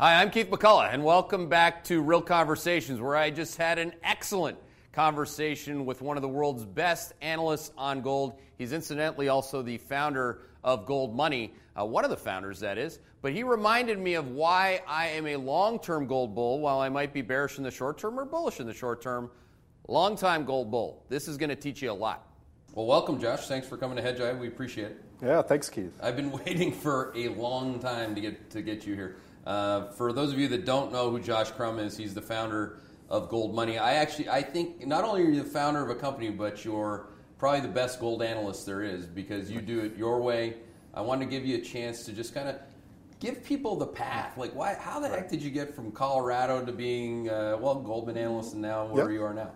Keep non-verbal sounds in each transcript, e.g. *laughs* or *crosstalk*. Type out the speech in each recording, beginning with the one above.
Hi, I'm Keith McCullough, and welcome back to Real Conversations, where I just had an excellent conversation with one of the world's best analysts on gold. He's incidentally also the founder of Goldmoney, uh, one of the founders, that is. But he reminded me of why I am a long term gold bull, while I might be bearish in the short term or bullish in the short term. Long time gold bull. This is going to teach you a lot. Well, welcome, Josh. Thanks for coming to Hedgeye. We appreciate it. Yeah, thanks, Keith. I've been *laughs* waiting for a long time to get to get you here. Uh, for those of you that don't know who Josh Crumb is, he's the founder of Goldmoney. I actually, I think not only are you the founder of a company, but you're probably the best gold analyst there is because you do it your way. I wanted to give you a chance to just kind of give people the path. Like, why? How the heck did you get from Colorado to being uh, well Goldman analyst and now where Yep. you are now?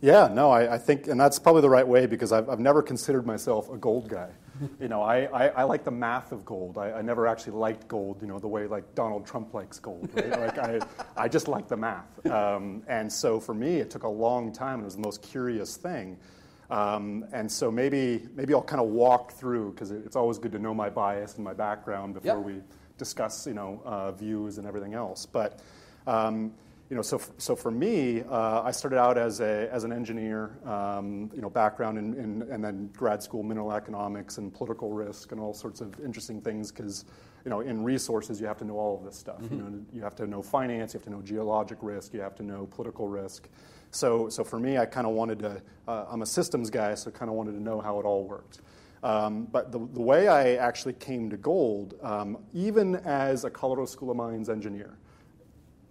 Yeah, no, I, I think, and that's probably the right way because I've, I've never considered myself a gold guy. You know, I, I, I like the math of gold. I, I never actually liked gold, you know, the way like Donald Trump likes gold. Right? *laughs* like I, I just like the math. Um, and so for me, it took a long time. and It was the most curious thing. Um, and so maybe, maybe I'll kind of walk through because it's always good to know my bias and my background before Yep. we discuss, you know, uh, views and everything else. But um, you know, so f- so for me, uh, I started out as a as an engineer, um, you know, background in, in and then grad school mineral economics and political risk and all sorts of interesting things because. You know, in resources, you have to know all of this stuff. You know, you have to know finance, you have to know geologic risk, you have to know political risk. So, so for me, I kind of wanted to. Uh, I'm a systems guy, so kind of wanted to know how it all worked. Um, but the, the way I actually came to gold, um, even as a Colorado School of Mines engineer,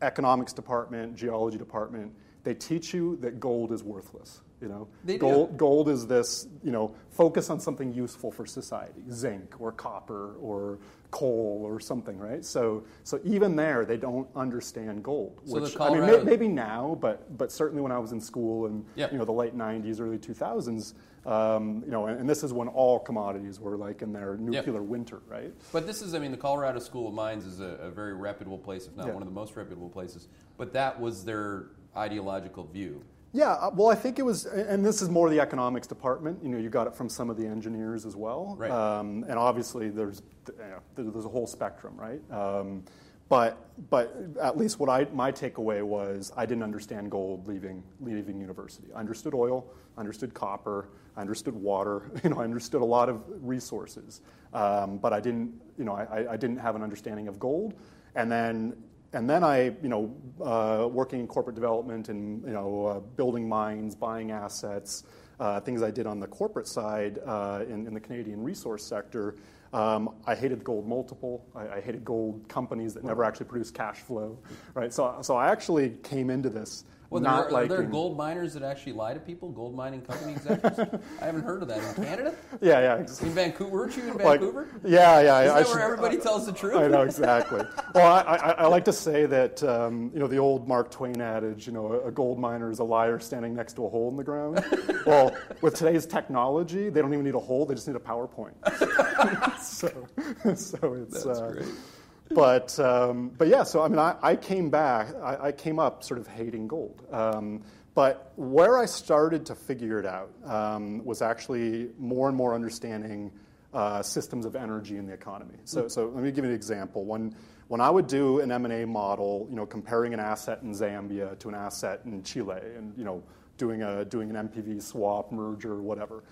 economics department, geology department, they teach you that gold is worthless. You know, They do. gold, gold is this. You know, focus on something useful for society, zinc or copper or coal or something, right? So, so even there, they don't understand gold. So which I mean, may, maybe now, but but certainly when I was in school and Yeah. you know the late '90s, early 2000s, um, you know, and, and this is when all commodities were like in their nuclear winter, right? But this is, I mean, the Colorado School of Mines is a, a very reputable place, if not Yeah. one of the most reputable places. But that was their ideological view. Yeah, uh, well, I think it was, and this is more the economics department. You know, you got it from some of the engineers as well, Right. um, and obviously there's you know, there's a whole spectrum, right? Um, but but at least what I my takeaway was I didn't understand gold leaving leaving university. I understood oil, I understood copper, I understood water. *laughs* You know, I understood a lot of resources, um, but I didn't you know I, I didn't have an understanding of gold, and then and then I, you know, uh, working in corporate development and you know, uh, building mines, buying assets, uh, things I did on the corporate side uh, in, in the Canadian resource sector. Um, I hated the gold multiple. I, I hated gold companies that never actually produced cash flow, right? So, so I actually came into this Well, not there, are, are like there gold miners that actually lie to people? Gold mining company executives? I haven't heard of that in Canada. *laughs* yeah, yeah, ex- In Vancouver, weren't you in like, Vancouver? yeah, yeah. Is I, that I where should- everybody tells the truth? I know *laughs* exactly. well, I, I, I like to say that um, you know the old Mark Twain adage, you know, a gold miner is a liar standing next to a hole in the ground. *laughs* well, with today's technology, they don't even need a hole; they just need a PowerPoint. so, so it's. That's uh, great. But um, but yeah, so I mean, I, I came back. I, I came up sort of hating gold. Um, but where I started to figure it out um, was actually more and more understanding uh, systems of energy in the economy. So so let me give you an example. When when I would do an M&A model, you know, comparing an asset in Zambia to an asset in Chile, and you know, doing a doing an NPV swap, merger, whatever.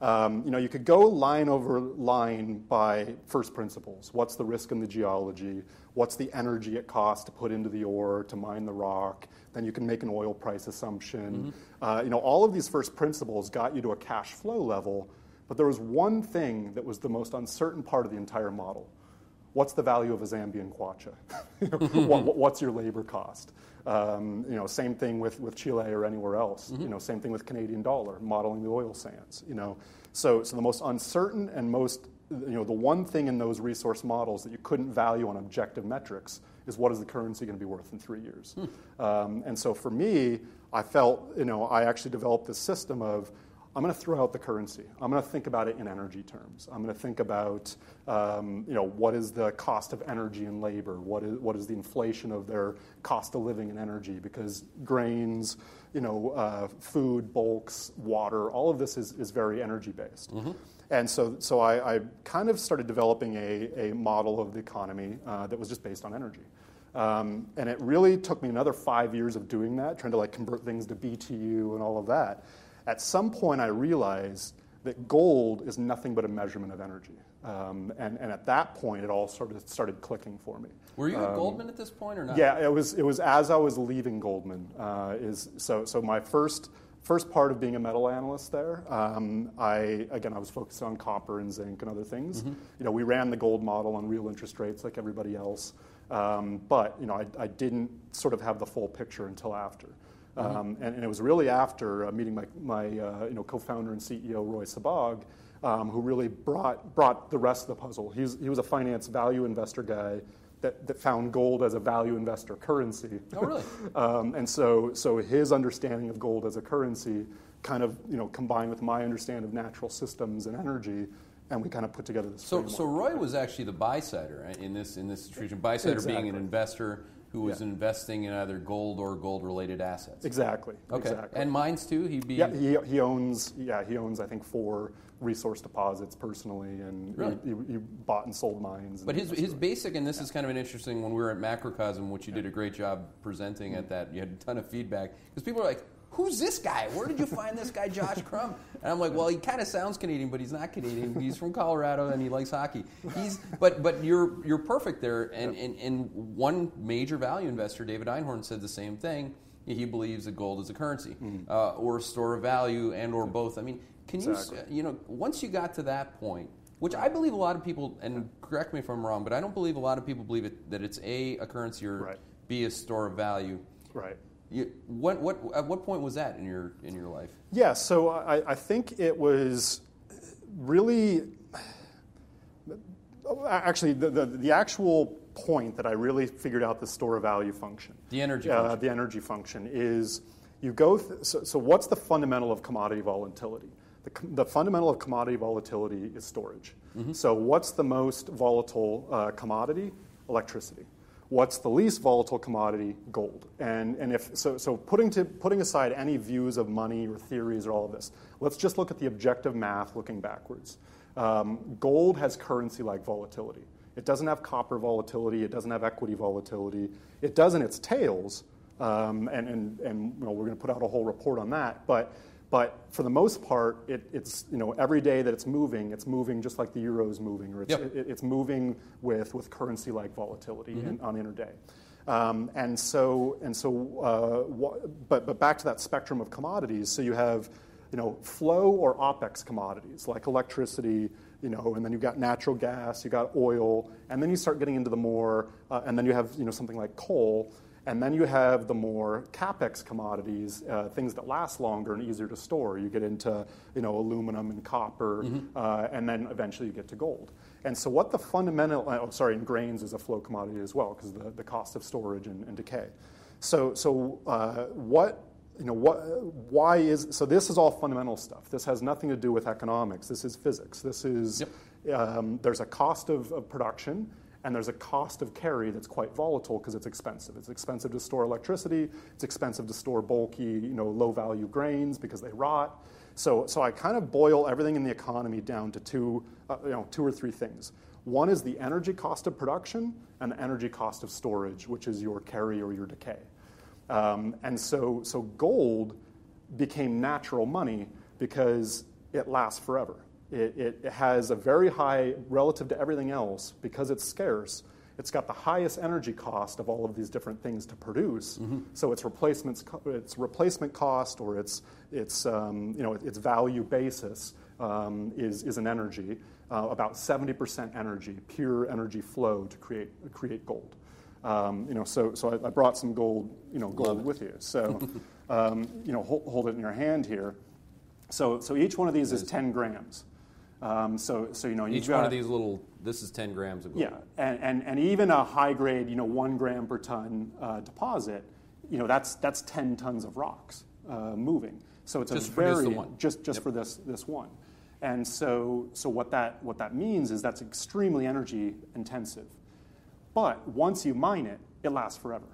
Um, you know, you could go line over line by first principles. What's the risk in the geology? What's the energy it costs to put into the ore to mine the rock? Then you can make an oil price assumption. Uh, you know, all of these first principles got you to a cash flow level, but there was one thing that was the most uncertain part of the entire model. What's the value of a Zambian kwacha? *laughs* *laughs* What, what- what's your labor cost? Um, you know, same thing with, with Chile or anywhere else. You know, same thing with Canadian dollar, modeling the oil sands. You know, so so the most uncertain and most you know the one thing in those resource models that you couldn't value on objective metrics is what is the currency going to be worth in three years. Um, and so for me, I felt you know I actually developed this system of I'm going to throw out the currency. I'm going to think about it in energy terms. I'm going to think about, um, you know, what is the cost of energy and labor? What is, what is the inflation of their cost of living and energy? Because grains, you know, uh, food, bulks, water, all of this is, is very energy based. And so, so I, I kind of started developing a, a model of the economy uh, that was just based on energy. Um, and it really took me another five years of doing that, trying to like convert things to BTU and all of that. At some point, I realized that gold is nothing but a measurement of energy. Um, and, and at that point, it all sort of started clicking for me. Were you at Goldman at this point or not? Yeah, it was, it was as I was leaving Goldman. Uh, is, so, so my first, first part of being a metal analyst there, um, I, again, I was focused on copper and zinc and other things. You know, we ran the gold model on real interest rates like everybody else. Um, but, you know, I, I didn't sort of have the full picture until after. Um, and, and it was really after uh, meeting my, my uh, you know, co-founder and CEO, Roy Sebag, um, who really brought, brought the rest of the puzzle. He's, he was a finance value investor guy that, that found gold as a value investor currency. Oh, really? *laughs* um, and so, so his understanding of gold as a currency kind of you know, combined with my understanding of natural systems and energy, and we kind of put together this So, framework. so Roy was actually the buy sider right, in this in this situation. Buy sider being an investor who was Yeah. investing in either gold or gold related assets. exactly. Okay. Exactly. And mines too. He'd be. Yeah, he, he owns yeah he owns I think four resource deposits personally, and Really? he, he, he bought and sold mines. But his, his basic, and this is kind of an interesting when we were at Macrocosm, which you did a great job presenting Mm-hmm. at that. You had a ton of feedback because people are like, "Who's this guy? Where did you find this guy, Josh Crumb?" And I'm like, "Well, he kind of sounds Canadian, but he's not Canadian. He's from Colorado and he likes hockey. He's but but you're you're perfect there. And and, and one major value investor, David Einhorn, said the same thing. He believes that gold is a currency Mm-hmm. uh, or a store of value and or both. I mean, can you Exactly. you know once you got to that point which I believe a lot of people, and correct me if I'm wrong, but I don't believe a lot of people believe it, that it's a a currency or Right. b a store of value. right. You, what what at what point was that in your in your life? Yeah, so I, I think it was really actually the, the, the actual point that I really figured out the store of value function. The energy Uh, function. the energy function is you go. Th- so, so what's the fundamental of commodity volatility? The, the fundamental of commodity volatility is storage. Mm-hmm. So what's the most volatile uh, commodity? Electricity. What's the least volatile commodity? Gold. And, and if, so, so putting, to, putting aside any views of money or theories or all of this, let's just look at the objective math looking backwards. Um, gold has currency like volatility. It doesn't have copper volatility, it doesn't have equity volatility. It does in its tails, um, and, and, and you know, we're going to put out a whole report on that. But, but for the most part, it, it's you know, every day that it's moving, it's moving just like the euro is moving, or it's, Yep. it, it's moving with, with currency like volatility in, on interday. Um, and so, and so uh, wha- but, but back to that spectrum of commodities. So you have you know, flow or OPEX commodities like electricity, you know, and then you've got natural gas, you've got oil, and then you start getting into the more, uh, and then you have you know something like coal, and then you have the more capex commodities, uh, things that last longer and easier to store. You get into you know aluminum and copper, uh, and then eventually you get to gold. And so what the fundamental, oh, sorry, and grains is a flow commodity as well because the, the cost of storage and, and decay. So so uh, what you know, what, why is so? This is all fundamental stuff. This has nothing to do with economics. This is physics. This is um, there's a cost of, of production and there's a cost of carry that's quite volatile because it's expensive. It's expensive to store electricity. It's expensive to store bulky, you know, low value grains because they rot. So, so I kind of boil everything in the economy down to two, uh, you know, two or three things. One is the energy cost of production and the energy cost of storage, which is your carry or your decay. Um, and so, so gold became natural money because it lasts forever. It, it, has a very high, relative to everything else, because it's scarce, it's got the highest energy cost of all of these different things to produce. So its replacements, its replacement cost or its, its, um, you know, its value basis um, is, is an energy, uh, about 70% energy, pure energy flow to create, create gold. Um, you know, so, so I, I brought some gold, you know, gold with you. So, *laughs* um, you know, hold, hold it in your hand here. So, so each one of these is 10 grams. Um, so, so you know, you've Each got one of these little. This is 10 grams of gold. yeah, and, and, and even a high grade, you know, one gram per ton uh, deposit, you know, that's that's 10 tons of rocks uh, moving. So it's Just a very the one. just just for this this one. And so so what that what that means is that's extremely energy intensive. But once you mine it, it lasts forever.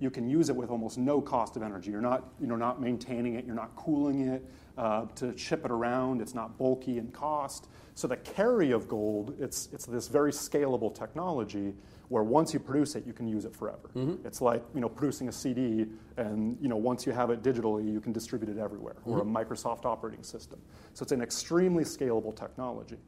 You can use it with almost no cost of energy. You're not, you know, not maintaining it, you're not cooling it uh, to ship it around. It's not bulky in cost. So the carry of gold, it's, it's this very scalable technology where once you produce it, you can use it forever. It's like you know producing a CD, and you know once you have it digitally, you can distribute it everywhere, or a Microsoft operating system. So it's an extremely scalable technology.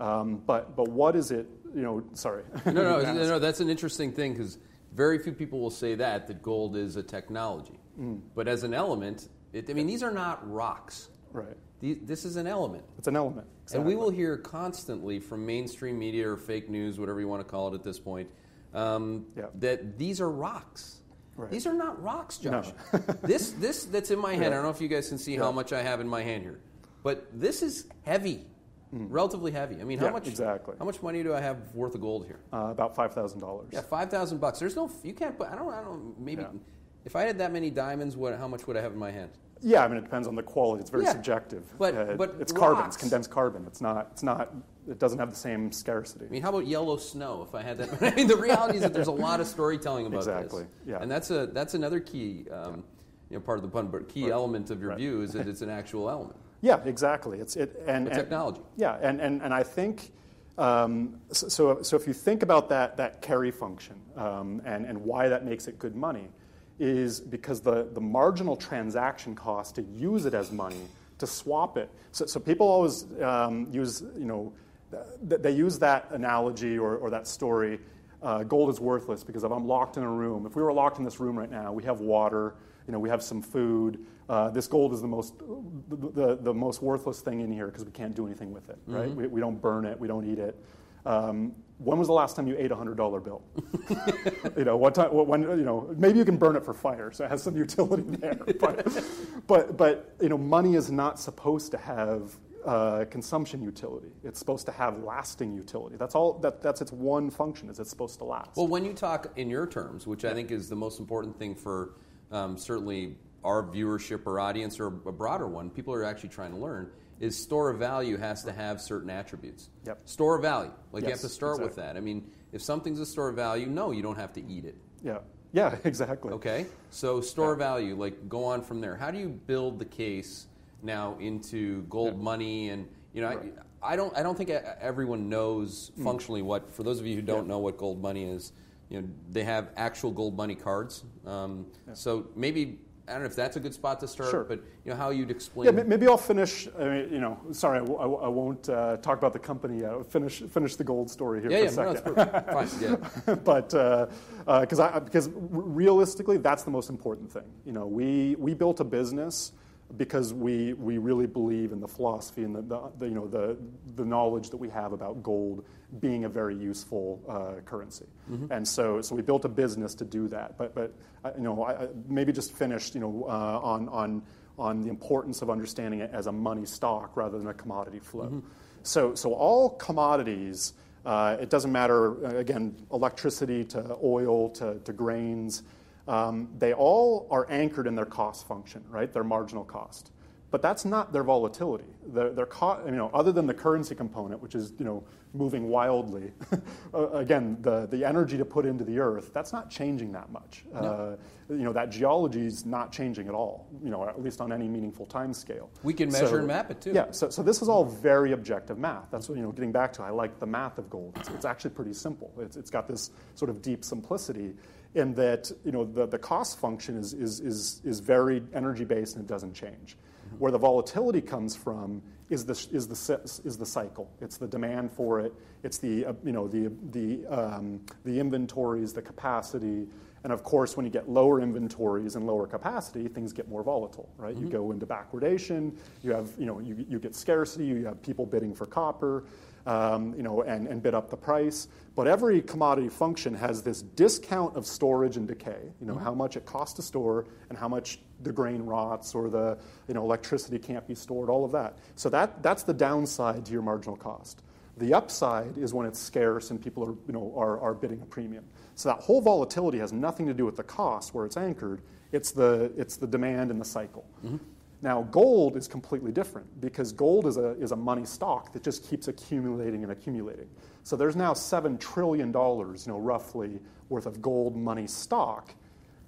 Um, but but what is it? You know, sorry. *laughs* No, no, *laughs* no, no, that's an interesting thing because very few people will say that that gold is a technology, Mm. but as an element, it, I mean these are not rocks. Right. These, this is an element. It's an element. Exactly. And we will hear constantly from mainstream media or fake news, whatever you want to call it at this point, um, Yeah. that these are rocks. Right. These are not rocks, Josh. No. *laughs* this, this that's in my hand. I don't know if you guys can see how much I have in my hand here, but this is heavy, relatively heavy. I mean, how Mm. Yeah, much exactly. How much money do I have worth of gold here? Uh, about five thousand dollars. Yeah, five thousand bucks. There's no. You can't. put I don't. I don't. Maybe. Yeah. If I had that many diamonds, what? How much would I have in my hand? Yeah, I mean, it depends on the quality. It's very Yeah. subjective. But- Uh, but it's carbon. It's condensed carbon. It's not. It's not. It doesn't have the same scarcity. I mean, how about yellow snow? If I had that, *laughs* I mean, the reality is that there's a lot of storytelling about Exactly, this, yeah. and that's a that's another key, um, you know, part of the pun, but key element of your Right. view is that *laughs* it's an actual element, Yeah, exactly. It's it and, and- technology. Yeah, and, and, and I think um, so, so. So if you think about that that carry function um, and and why that makes it good money, is because the the marginal transaction cost to use it as money to swap it. So, so people always um, use you know th- they use that analogy or, or that story. Uh, gold is worthless because if I'm locked in a room, if we were locked in this room right now, we have water, you know, we have some food. Uh, this gold is the most, the, the, the most worthless thing in here because we can't do anything with it, right? We, we don't burn it, we don't eat it. Um, when was the last time you ate a hundred dollar bill? *laughs* you know, what time? When you know, maybe you can burn it for fire, so it has some utility *laughs* there. But, but, but you know, money is not supposed to have uh, consumption utility. It's supposed to have lasting utility. That's all. That, that's its one function. Is it's supposed to last. Well, when you talk in your terms, which I think is the most important thing for um, certainly our viewership or audience or a broader one, people are actually trying to learn is store of value has to have certain attributes. Yep. Store of value, like you have to start with that. I mean, if something's a store of value, no, you don't have to eat it. yeah. Yeah. *laughs* Exactly. Okay, so store of value, like go on from there. How do you build the case now into gold money? And you know, Right. I, I don't, I don't think everyone knows Hmm. functionally what. For those of you who don't know what gold money is, you know, they have actual gold money cards. Um, So maybe I don't know if that's a good spot to start, Sure. but you know how you'd explain. Yeah, maybe I'll finish. I mean, you know, sorry, I, w- I w- I won't uh, talk about the company yet. I'll finish finish the gold story here yeah, for yeah, a no, second. it's perfect. Fine, yeah. *laughs* but because I because realistically, that's the most important thing. You know, we we built a business because we we really believe in the philosophy and the, the, the you know the the knowledge that we have about gold being a very useful uh, currency. And so so we built a business to do that. But but uh, you know, I, maybe just finished you know uh, on on on the importance of understanding it as a money stock rather than a commodity flow. So so all commodities. Uh, it doesn't matter, uh, again, electricity to oil to, to grains. Um, they all are anchored in their cost function, right? Their marginal cost. But that's not their volatility. Their, their co- you know, other than the currency component, which is you know, moving wildly, *laughs* uh, again, the, the energy to put into the earth, that's not changing that much. Uh, you know, that geology is not changing at all, you know, at least on any meaningful time scale. We can measure and map it, too. Yeah, so, so this is all very objective math. That's what, you know, getting back to, I like the math of gold. It's, it's actually pretty simple. It's, it's got this sort of deep simplicity in that, you know, the, the cost function is, is, is, is very energy-based and it doesn't change. Where the volatility comes from is the, is the, is the cycle. It's the demand for it. It's the, uh, you know, the, the, um, the inventories, the capacity, and of course, when you get lower inventories and lower capacity, things get more volatile, right? You go into backwardation. You have, you know, you, you get scarcity. You have people bidding for copper, um, you know, and, and bid up the price. But every commodity function has this discount of storage and decay. You know, how much it costs to store and how much the grain rots or the, you know, electricity can't be stored. All of that. So that that's the downside to your marginal cost. The upside is when it's scarce and people are, you know, are, are bidding a premium. So that whole volatility has nothing to do with the cost where it's anchored. It's the, it's the demand and the cycle. Now, gold is completely different because gold is a, is a money stock that just keeps accumulating and accumulating. So there's now $7 trillion, you know, roughly, worth of gold money stock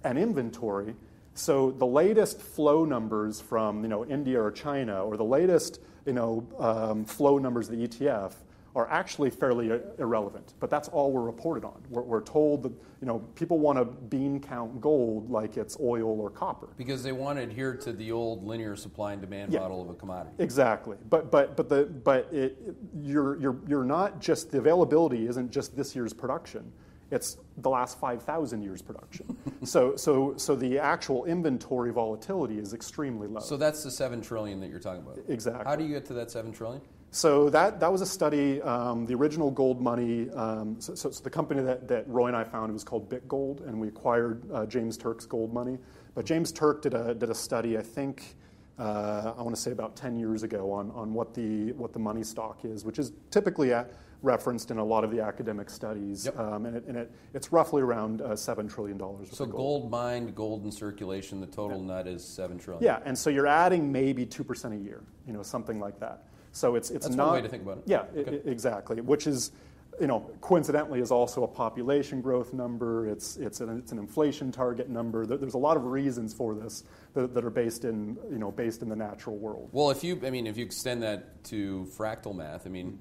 and inventory. So the latest flow numbers from you know, India or China, or the latest you know, um, flow numbers of the ETF, are actually fairly uh, irrelevant. But that's all we're reported on. We're, we're, told that you know people want to bean count gold like it's oil or copper because they want to adhere to the old linear supply and demand yeah, model of a commodity. Exactly. But but but the but it, you're you're you're not just the availability isn't just this year's production. It's the last 5,000 years production. *laughs* so, so, so the actual inventory volatility is extremely low. So that's the 7 trillion that you're talking about. Exactly. How do you get to that 7 trillion? So that, that was a study, um, the original gold money. Um, so, so, so, the company that, that Roy and I founded was called BitGold, and we acquired uh, James Turk's gold money. But James Turk did a, did a study, I think, uh, I want to say about 10 years ago, on, on what, the, what the money stock is, which is typically at, referenced in a lot of the academic studies. Yep. Um, and, it, and it, it's roughly around uh, $7 trillion. So gold. gold mined, gold in circulation, the total yeah. nut is 7 trillion. Yeah, and so you're adding maybe 2% a year, you know, something like that. So it's it's That's not way to think about it. Yeah, okay. exactly. Which is, you know, coincidentally is also a population growth number. It's it's an, it's an inflation target number. There's a lot of reasons for this that, that, are based in you know based in the natural world. Well, if you I mean if you extend that to fractal math, I mean.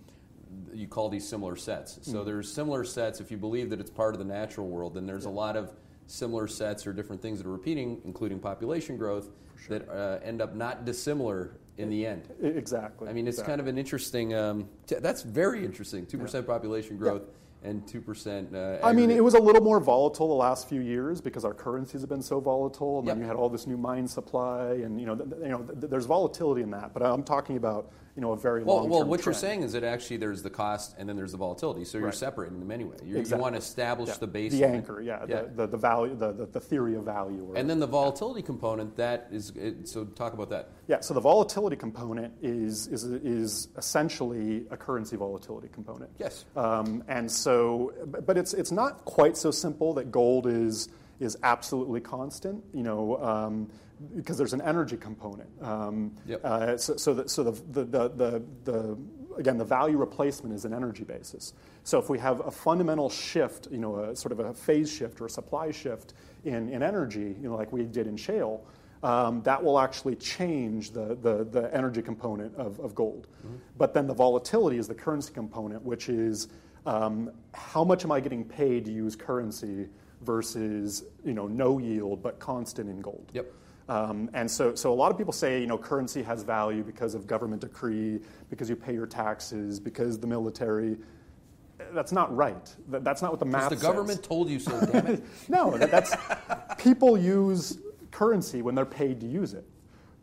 You call these similar sets. So mm there's similar sets. If you believe that it's part of the natural world, then there's yeah. a lot of similar sets or different things that are repeating, including population growth, sure. that uh, end up not dissimilar in the end. Exactly. I mean, it's exactly. kind of an interesting. Um, t- that's very interesting. Two percent yeah. population growth. Yeah. And two percent. Uh, I mean, it was a little more volatile the last few years because our currencies have been so volatile, and yep. then you had all this new mine supply, and you know, th- you know, th- there's volatility in that. But I'm talking about you know a very well. long. Well, what trend. you're saying is that actually there's the cost and then there's the volatility. So you're right. separating them anyway. Exactly. You want to establish yeah. the base. The anchor, yeah, yeah. The, the, the, value, the, the, the, theory of value. Or, and then the volatility yeah. component. That is it, so. Talk about that. Yeah. So the volatility component is is is essentially a currency volatility component. Yes. Um, and so, but it's it's not quite so simple that gold is is absolutely constant. You know. Um, because there's an energy component. Um, yep. uh, so, so, the, so the, the, the, the, again, the value replacement is an energy basis. So if we have a fundamental shift, you know, a sort of a phase shift or a supply shift in, in energy, you know, like we did in shale, um, that will actually change the, the, the energy component of, of gold. Mm-hmm. But then the volatility is the currency component, which is um, how much am I getting paid to use currency versus you know no yield but constant in gold. Yep. Um, and so, so a lot of people say, you know, currency has value because of government decree, because you pay your taxes, because the military. That's not right. That, that's not what the math the government says. told you so, damn it. *laughs* no, that, that's people use currency when they're paid to use it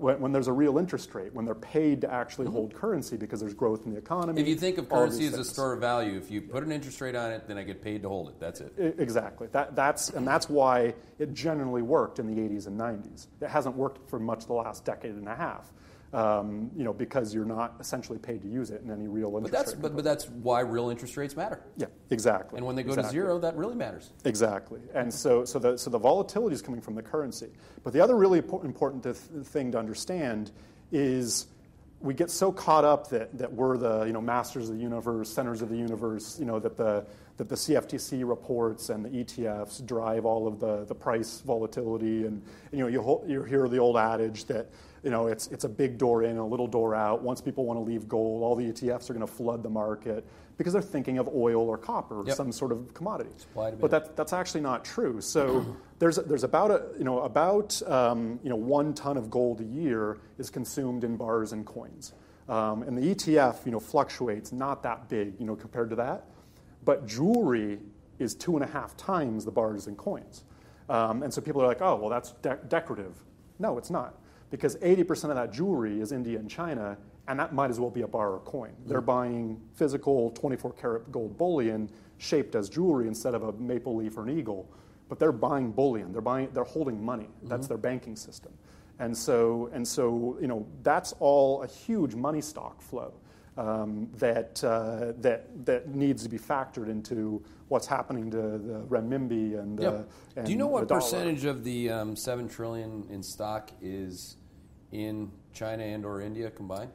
when, when, there's a real interest rate, when they're paid to actually mm-hmm. hold currency because there's growth in the economy. If you think of currency as a store of value, if you put an interest rate on it, then I get paid to hold it. That's it. Exactly. That, that's, and that's why it generally worked in the 80s and 90s. It hasn't worked for much the last decade and a half um, you know, because you're not essentially paid to use it in any real interest but that's, rate. But, but that's why real interest rates matter. Yeah, exactly. And when they go exactly. to zero, that really matters. Exactly. And so, so, the, so the volatility is coming from the currency. But the other really important th- thing to understand is we get so caught up that, that we're the you know, masters of the universe, centers of the universe, you know, that the, that the CFTC reports and the ETFs drive all of the, the price volatility. And, and you, know, you, you hear the old adage that you know, it's, it's a big door in and a little door out. Once people want to leave gold, all the ETFs are going to flood the market because they're thinking of oil or copper or yep. some sort of commodity. But that, that's actually not true. So *clears throat* there's, there's about, a, you know, about um, you know, one ton of gold a year is consumed in bars and coins. Um, and the ETF you know, fluctuates not that big you know, compared to that. But jewelry is two and a half times the bars and coins. Um, and so people are like, oh, well, that's de- decorative. No, it's not because 80% of that jewelry is India and China, and that might as well be a bar or coin. They're buying physical 24 karat gold bullion shaped as jewelry instead of a maple leaf or an eagle, but they're buying bullion. They're buying, they're holding money. That's mm-hmm. their banking system. And so, and so, you know, that's all a huge money stock flow. Um, that, uh, that, that needs to be factored into what's happening to the renminbi and, yep. uh, and Do you know what percentage of the um, seven trillion in stock is in China and or India combined?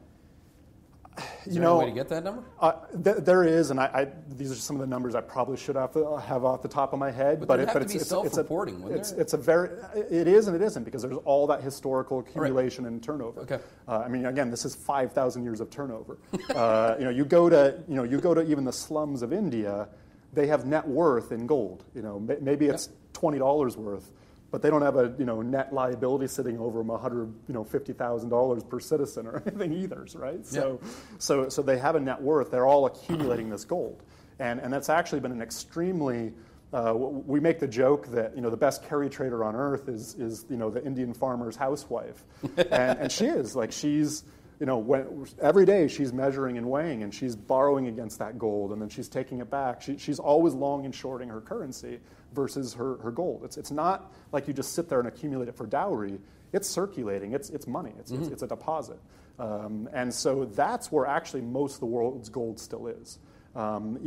Is You know, way to get that number? Uh, th- there is, and I, I, these are some of the numbers I probably should have, have off the top of my head. But there'd it, to it's, it's, it's, self-reporting, it's, there? it's a very, it is and it isn't because there's all that historical accumulation and turnover. Okay. Uh, I mean, again, this is 5,000 years of turnover. *laughs* uh, you know, you go to, you know, you go to even the slums of India, they have net worth in gold. You know, may, maybe it's twenty dollars worth, but they don't have a you know net liability sitting over them hundred you know fifty thousand dollars per citizen or *laughs* anything either, right? So, so so they have a net worth. They're all accumulating this gold, and and that's actually been an extremely uh, we make the joke that you know the best carry trader on earth is is you know the Indian farmer's housewife, *laughs* and, and she is like she's you know, when, every day she's measuring and weighing and she's borrowing against that gold and then she's taking it back. She, she's always long and shorting her currency versus her, her gold. It's, it's not like you just sit there and accumulate it for dowry. It's circulating, it's, it's money, it's, it's, it's a deposit. Um, and so that's where actually most of the world's gold still is. Um,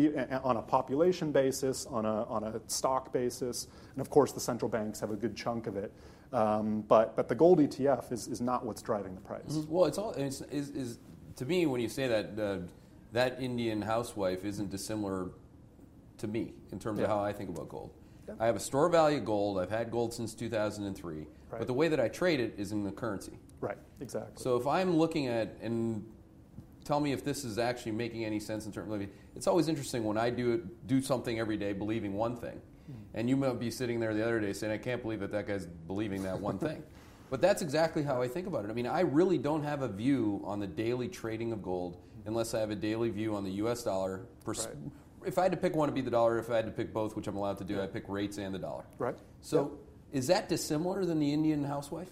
on a population basis, on a, on a stock basis, and of course the central banks have a good chunk of it. Um, but, but the gold ETF is, is not what's driving the price. Well, it's all it's, is, is to me when you say that uh, that Indian housewife isn't dissimilar to me in terms Yeah. of how I think about gold. Yeah. I have a store value gold. I've had gold since 2003, Right. but the way that I trade it is in the currency. Right, exactly. So if I'm looking at and tell me if this is actually making any sense in terms of it's always interesting when I do it, do something every day believing one thing, and you might be sitting there the other day saying I can't believe that that guy's believing that one thing. *laughs* But that's exactly how I think about it. I mean, I really don't have a view on the daily trading of gold unless I have a daily view on the U.S. dollar. Pers- Right. If I had to pick one, it'd be the dollar. If I had to pick both, which I'm allowed to do, I pick rates and the dollar. right? So, is that dissimilar than the Indian housewife?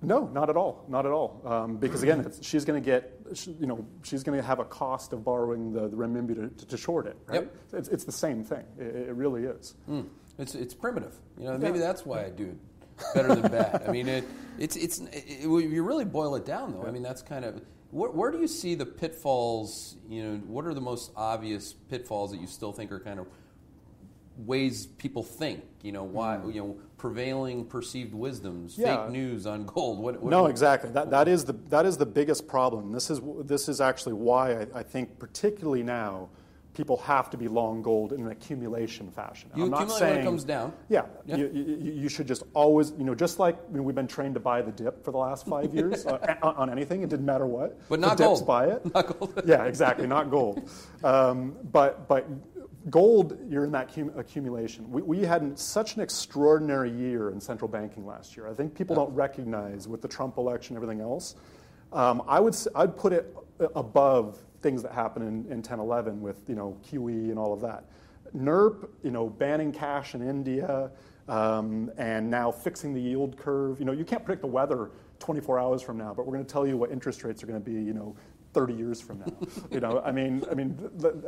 No, not at all, not at all. Um, because again, it's, she's going to get, you know, she's going to have a cost of borrowing the, the renminbi to, to short it, right? Yep. It's, it's the same thing. It, it really is. Mm. It's it's primitive. You know, maybe that's why I do it better than bad. I mean, it, it's it's it, you really boil it down, though. I mean, that's kind of where, where do you see the pitfalls? You know, what are the most obvious pitfalls that you still think are kind of ways people think? You know, why you know prevailing perceived wisdoms, Hmm. Yeah. fake news on gold. What, what No, exactly. That, that, is the, that is the biggest problem. This is, this is actually why I, I think, particularly now, people have to be long gold in an accumulation fashion. You I'm not saying, when it comes down. Yeah, Yeah. You, you, you should just always, you know, just like I mean, we've been trained to buy the dip for the last five *laughs* years uh, on anything, it didn't matter what. But the not dips gold. buy it. *laughs* Not gold. yeah, exactly, not gold. Um, but but gold, you're in that cum- accumulation. We, we had an- such an extraordinary year in central banking last year. I think people don't recognize with the Trump election everything else. Um, I would I'd put it above things that happened in, in 10, 11 with you know QE and all of that. NIRP, you know, banning cash in India, um, and now fixing the yield curve. You know, you can't predict the weather 24 hours from now, but we're going to tell you what interest rates are going to be. You know, 30 years from now. you know, I mean, I mean,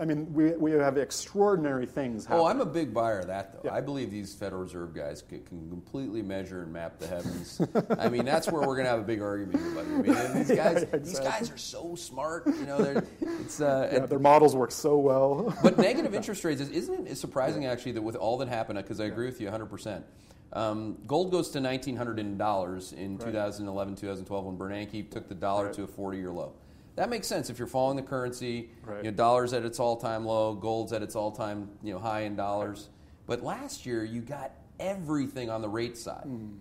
I mean, we, we have extraordinary things happening. Oh, I'm a big buyer of that, though. Yeah. I believe these Federal Reserve guys can, can completely measure and map the heavens. I mean, that's where we're going to have a big argument here, buddy. I mean, these *laughs* Yeah, guys, these guys are so smart. You know, they're, it's uh, Yeah, their models work so well. *laughs* but negative interest rates is, isn't it surprising actually that with all that happened? Because I agree with you 100. percent um, Gold goes to 1,900 in dollars in 2011, 2012 when Bernanke took the dollar Right. to a 40-year low. That makes sense if you're following the currency. Right. You know, dollars at its all-time low, gold's at its all-time you know high in dollars. But last year you got everything on the rate side, Hmm.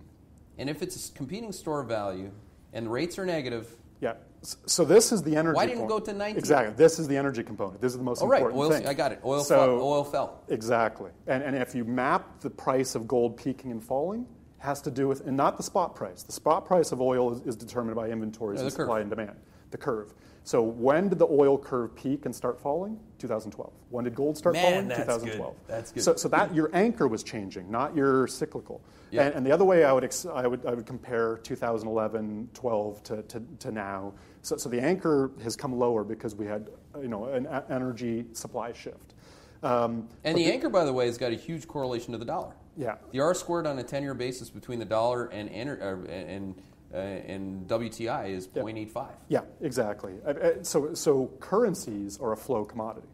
and if it's a competing store value and rates are negative, yeah. So this is the energy. Why didn't it component. go to 19? Exactly. This is the energy component. This is the most oh right, important oil. thing. I got it. Oil, So- fell, oil fell. Exactly. And, and if you map the price of gold peaking and falling, has to do with, and not the spot price. The spot price of oil is, is determined by inventories Yeah, and the curve. supply and demand, the curve. So when did the oil curve peak and start falling? 2012. When did gold start Man, falling? that's good. 2012. That's good. So, so that your anchor was changing, not your cyclical. Yeah. And, and the other way I would, ex- I would, I would compare 2011, 12 to, to, to now. So, so the anchor has come lower because we had, you know, an e- energy supply shift. Um, And the anchor, by the way, has got a huge correlation to the dollar. yeah. The R squared on a 10 year basis between the dollar and, ener- uh, and, uh, and WTI is 0.85. Yeah, exactly. Uh, uh, So, so currencies are a flow commodity.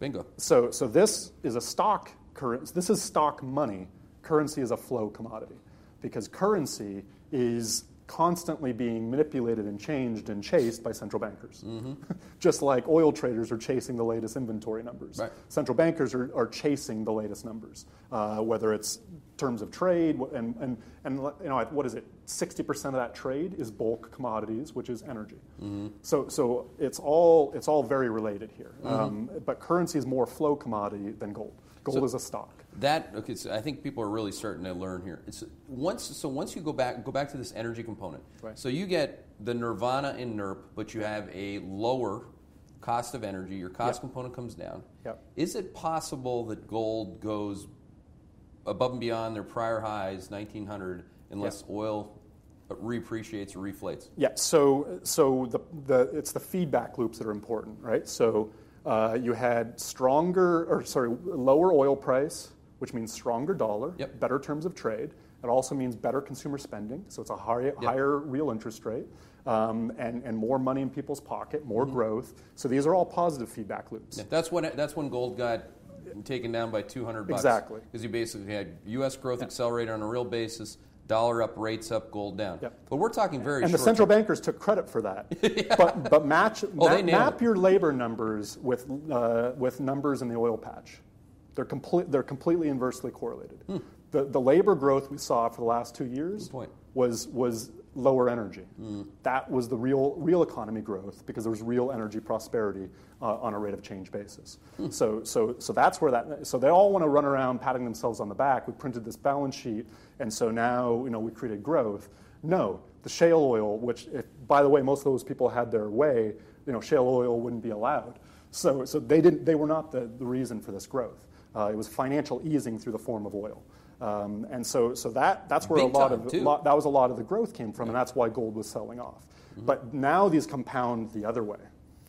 Bingo. So, so this is a stock currency. This is stock money. Currency is a flow commodity because currency is constantly being manipulated and changed and chased by central bankers. *laughs* Just like oil traders are chasing the latest inventory numbers. Right. Central bankers are, are chasing the latest numbers, uh, whether it's terms of trade and, and, and you know, what is it? 60% of that trade is bulk commodities, which is energy. So, so it's, all, it's all very related here. Um, but currency is more flow commodity than gold. Gold So- is a stock. That okay. So I think people are really starting to learn here. It's once so once you go back go back to this energy component. Right. So you get the nirvana in NIRP, but you have a lower cost of energy. Your cost Yep. component comes down. Yep. Is it possible that gold goes above and beyond their prior highs, 1900, unless oil reappreciates or reflates? Yeah, so, so the, the, it's the feedback loops that are important, right? So uh, you had stronger, or sorry, lower oil price, which means stronger dollar, Yep. better terms of trade. It also means better consumer spending, so it's a high, higher real interest rate, um, and, and more money in people's pocket, more growth. So these are all positive feedback loops. Yeah, that's when that's when gold got taken down by 200 bucks. Exactly. Because you basically had U.S. growth accelerated on a real basis, dollar up, rates up, gold down. Yep. But we're talking very And the central bankers took credit for that. *laughs* But, but match, Oh, map, your labor numbers with, uh, with numbers in the oil patch. They're, complete, they're completely inversely correlated. The, the labor growth we saw for the last two years was, was lower energy. That was the real, real economy growth because there was real energy prosperity uh, on a rate of change basis. So, so, so that's where that, so they all want to run around patting themselves on the back. We printed this balance sheet, and so now you know, we created growth. No, the shale oil, which, if, by the way, most of those people had their way, you know, shale oil wouldn't be allowed. So, so they, didn't, they were not the, the reason for this growth. Uh, it was financial easing through the form of oil. Um, and so, so that, that's where Big a lot of lot, that was a lot of the growth came from, and that's why gold was selling off. Mm-hmm. But now these compound the other way.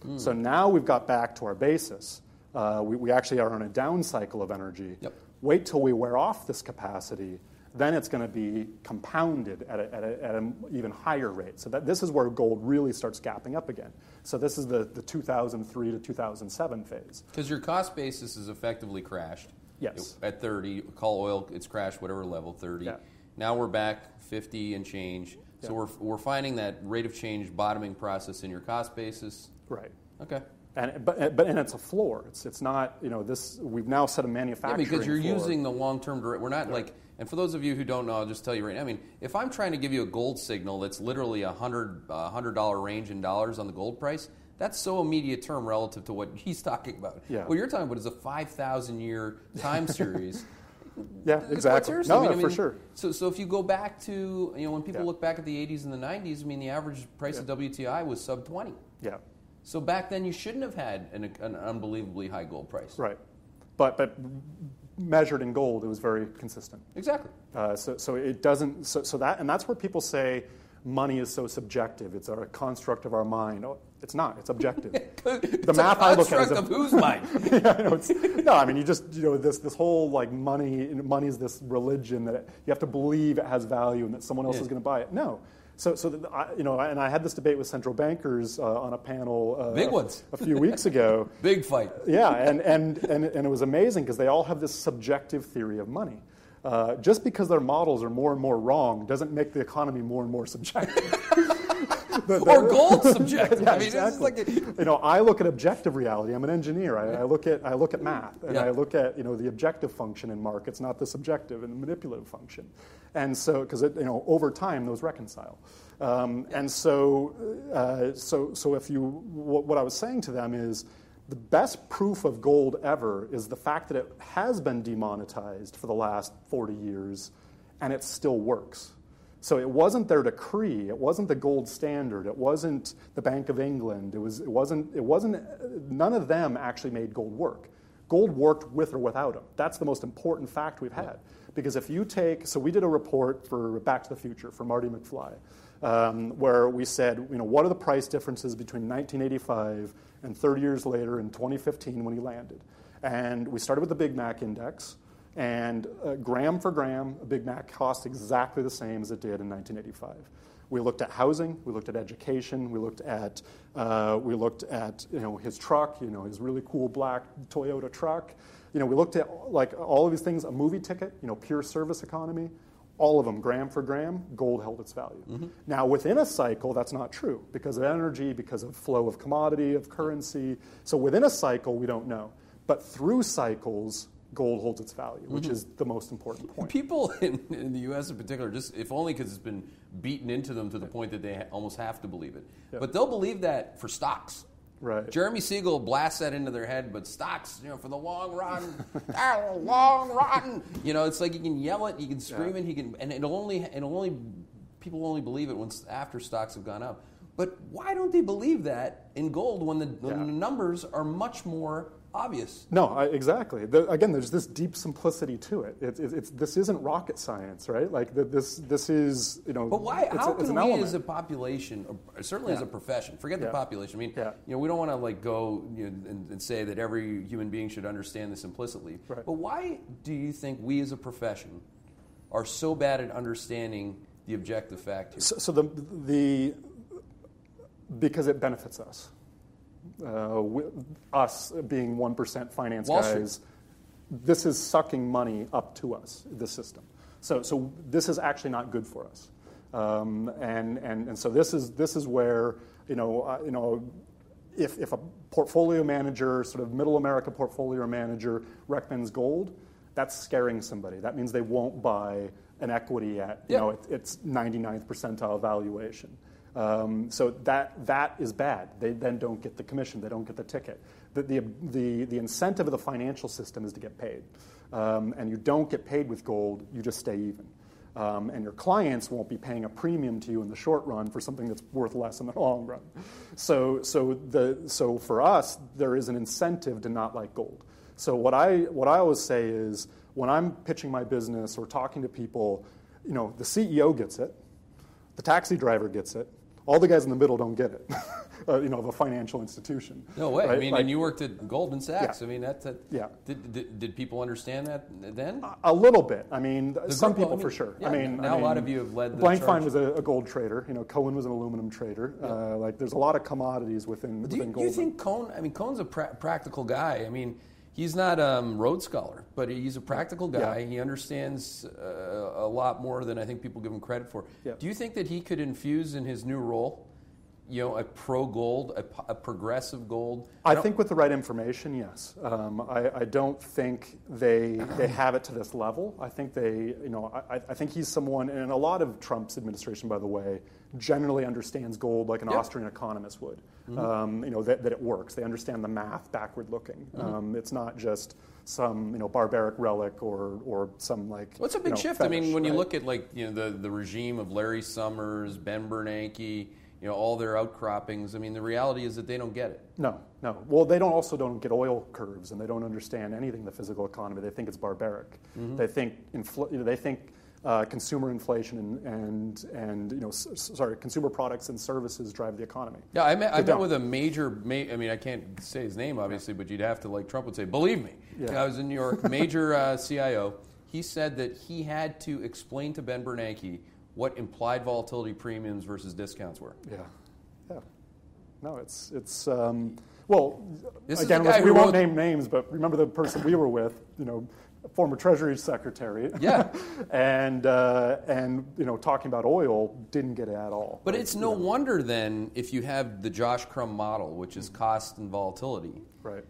Mm. So now we've got back to our basis. Uh, we, we actually are on a down cycle of energy. Yep. Wait till we wear off this capacity, then it's going to be compounded at, a, at, a, at an even higher rate. So that, this is where gold really starts gapping up again. So this is the, the 2003 to 2007 phase. Because your cost basis is effectively crashed. Yes. At 30, call oil, it's crashed whatever level, 30. Yeah. Now we're back 50 and change. So Yeah. we're, we're finding that rate of change bottoming process in your cost basis. Right. Okay. And, but, but, and it's a floor. It's, it's not, you know, this, we've now set a manufacturing. Yeah, because you're floor. using the long-term direct. We're not like, and for those of you who don't know, I'll just tell you right now. I mean, if I'm trying to give you a gold signal that's literally a hundred hundred dollar range in dollars on the gold price, that's so immediate term relative to what *laughs* he's talking about. Yeah. What you're talking about is a five thousand year time *laughs* series. Yeah, exactly. No, I mean- no, I for sure. So, so if you go back to you know when people Yeah. look back at the 80s and the 90s, I mean the average price of WTI was sub 20. Yeah, So back then you shouldn't have had an, an unbelievably high gold price. right. But, but measured in gold, it was very consistent. Exactly. Uh, so, so it doesn't, so, so that, and that's where people say money is so subjective. It's a construct of our mind. Oh, it's not, it's objective. *laughs* the math I look at is a- of whose mind? *laughs* yeah, I know, it's, no, I mean, you just, you know, this, this whole like money, money is this religion that you have to believe it has value and that someone else Yeah. is going to buy it. No. So, so that I, you know, and I had this debate with central bankers uh, on a panel uh, Big ones. a few weeks ago. *laughs* Big fight. Yeah, and, and, and, and it was amazing because they all have this subjective theory of money. Uh, just because their models are more and more wrong doesn't make the economy more and more subjective. *laughs* *laughs* Or gold *laughs* subjective. Yeah, I mean, exactly. like a, you know, I look at objective reality. I'm an engineer. I, I look at I look at math, and Yeah. I look at you know the objective function in markets, not the subjective and the manipulative function. And so, because you know, over time those reconcile. Um, and so, uh, so, so if you, what, what I was saying to them is, the best proof of gold ever is the fact that it has been demonetized for the last 40 years, and it still works. So it wasn't their decree. It wasn't the gold standard. It wasn't the Bank of England. It was. It wasn't. It wasn't. None of them actually made gold work. Gold worked with or without them. That's the most important fact we've had. Because if you take, so we did a report for Back to the Future for Marty McFly, um, where we said, you know, what are the price differences between 1985 and 30 years later in 2015 when he landed? And we started with the Big Mac index. And uh, gram for gram, a Big Mac costs exactly the same as it did in 1985. We looked at housing, we looked at education, we looked at uh, we looked at you know his truck, you know his really cool black Toyota truck. You know we looked at like all of these things, a movie ticket, you know pure service economy. all of them, gram for gram, gold held its value. Mm-hmm. Now, within a cycle, that's not true because of energy, because of flow of commodity, of currency. So within a cycle, we don't know. But through cycles, gold holds its value, which Mm-hmm. is the most important point. People in, in the U.S. in particular, just if only because it's been beaten into them to the point that they ha- almost have to believe it. But they'll believe that for stocks. Right. Jeremy Siegel blasts that into their head, but stocks, you know, for the long run, *laughs* ah, long run. You know, it's like you can yell it, you can scream it, he can, and it'll only, it'll only, people only believe it once after stocks have gone up. But why don't they believe that in gold when the, when Yeah. the numbers are much more obvious? No, I, exactly. The, again, there's this deep simplicity to it. It's, it's, it's, this isn't rocket science, right? Like the, this, this is, you know. But why? It's, how can an we, element. as a population, or certainly as a profession, forget the population. I mean, Yeah. you know, we don't want to like go you know, and, and say that every human being should understand this implicitly. Right. But why do you think we, as a profession, are so bad at understanding the objective fact here? So, so the, the because it benefits us. Uh, us being one percent finance Wall Street. guys, this is sucking money up to us. The system. So, so this is actually not good for us. Um, and, and, and so this is this is where you know uh, you know if, if a portfolio manager, sort of middle America portfolio manager, recommends gold, that's scaring somebody. That means they won't buy an equity at you Yeah. know it, it's 99th percentile valuation. Um, so that that is bad. They then don't get the commission. They don't get the ticket. The the the, the incentive of the financial system is to get paid, um, and you don't get paid with gold. You just stay even. Um, and your clients won't be paying a premium to you in the short run for something that's worth less in the long run. So, so, the, so for us, there is an incentive to not like gold. So what I, what I always say is when I'm pitching my business or talking to people, you know, the CEO gets it, the taxi driver gets it, all the guys in the middle don't get it, *laughs* uh, you know, of a financial institution. No way. I right? mean, Like- and you worked at Goldman Sachs. Yeah. I mean, that, that Yeah. Did, did, did people understand that then? A little bit. I mean, some group- people I for sure. yeah, I mean, now I a lot of you have led the Blankfein was a, a gold trader. You know, Cohn was an aluminum trader. Uh, like, there's a lot of commodities within Do you, within do you think Cohn? I mean, Cohn's a pra- practical guy. I mean, he's not a um, Rhodes scholar, but he's a practical guy. Yeah. He understands uh, a lot more than I think people give him credit for. Yeah. Do you think that he could infuse in his new role, you know, a pro gold, a, a progressive gold? I don't- think with the right information, yes. Um, I, I don't think they they have it to this level. I think they, you know, I, I think he's someone, and a lot of Trump's administration, by the way, generally understands gold like an Yeah. Austrian economist would. Mm-hmm. Um, you know that, that it works. They understand the math backward looking. Mm-hmm. Um, it's not just some you know barbaric relic or or some like. What's a you big know, shift? I mean, fetish, when you look at like you know the, the regime of Larry Summers, Ben Bernanke, you know all their outcroppings. I mean, the reality is that they don't get it. No, no. Well, they don't also don't get oil curves, and they don't understand anything in the physical economy. They think it's barbaric. Mm-hmm. They think infl- they think consumer inflation and and, and you know s- sorry consumer products and services drive the economy. Yeah, I met, I met with a major. Ma- I mean, I can't say his name obviously, but you'd have to like Trump would say, "Believe me." Yeah. I was in New York, *laughs* major uh, CIO. He said that he had to explain to Ben Bernanke what implied volatility premiums versus discounts were. Yeah, yeah. No, it's it's um, well. This again, we won't wrote- name names, but remember the person we were with. You know, former Treasury Secretary. Yeah. *laughs* and uh, and you know, talking about oil didn't get it at all. But Like, it's you no know, wonder then if you have the Josh Crumb model, which is cost and volatility, right.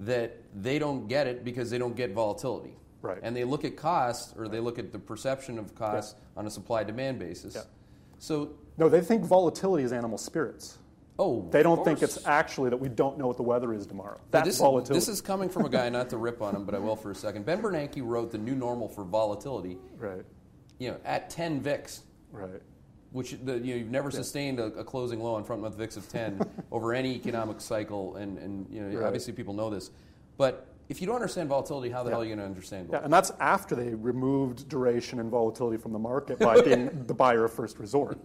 that they don't get it because they don't get volatility. Right. And they look at cost or they look at the perception of cost on a supply demand basis. Yeah. So, No, they think volatility is animal spirits. Oh, They don't think it's actually that we don't know what the weather is tomorrow. That's this, volatility. This is coming from a guy, not to *laughs* rip on him, but I will for a second. Ben Bernanke wrote the new normal for volatility, right, you know, at 10 VIX, right. which the, you know, you've never sustained a, a closing low on front month VIX of 10 *laughs* over any economic cycle, and, and you know, Right. obviously people know this. But if you don't understand volatility, how the hell are you going to understand Yeah, and that's after they removed duration and volatility from the market by being *laughs* the buyer of first resort.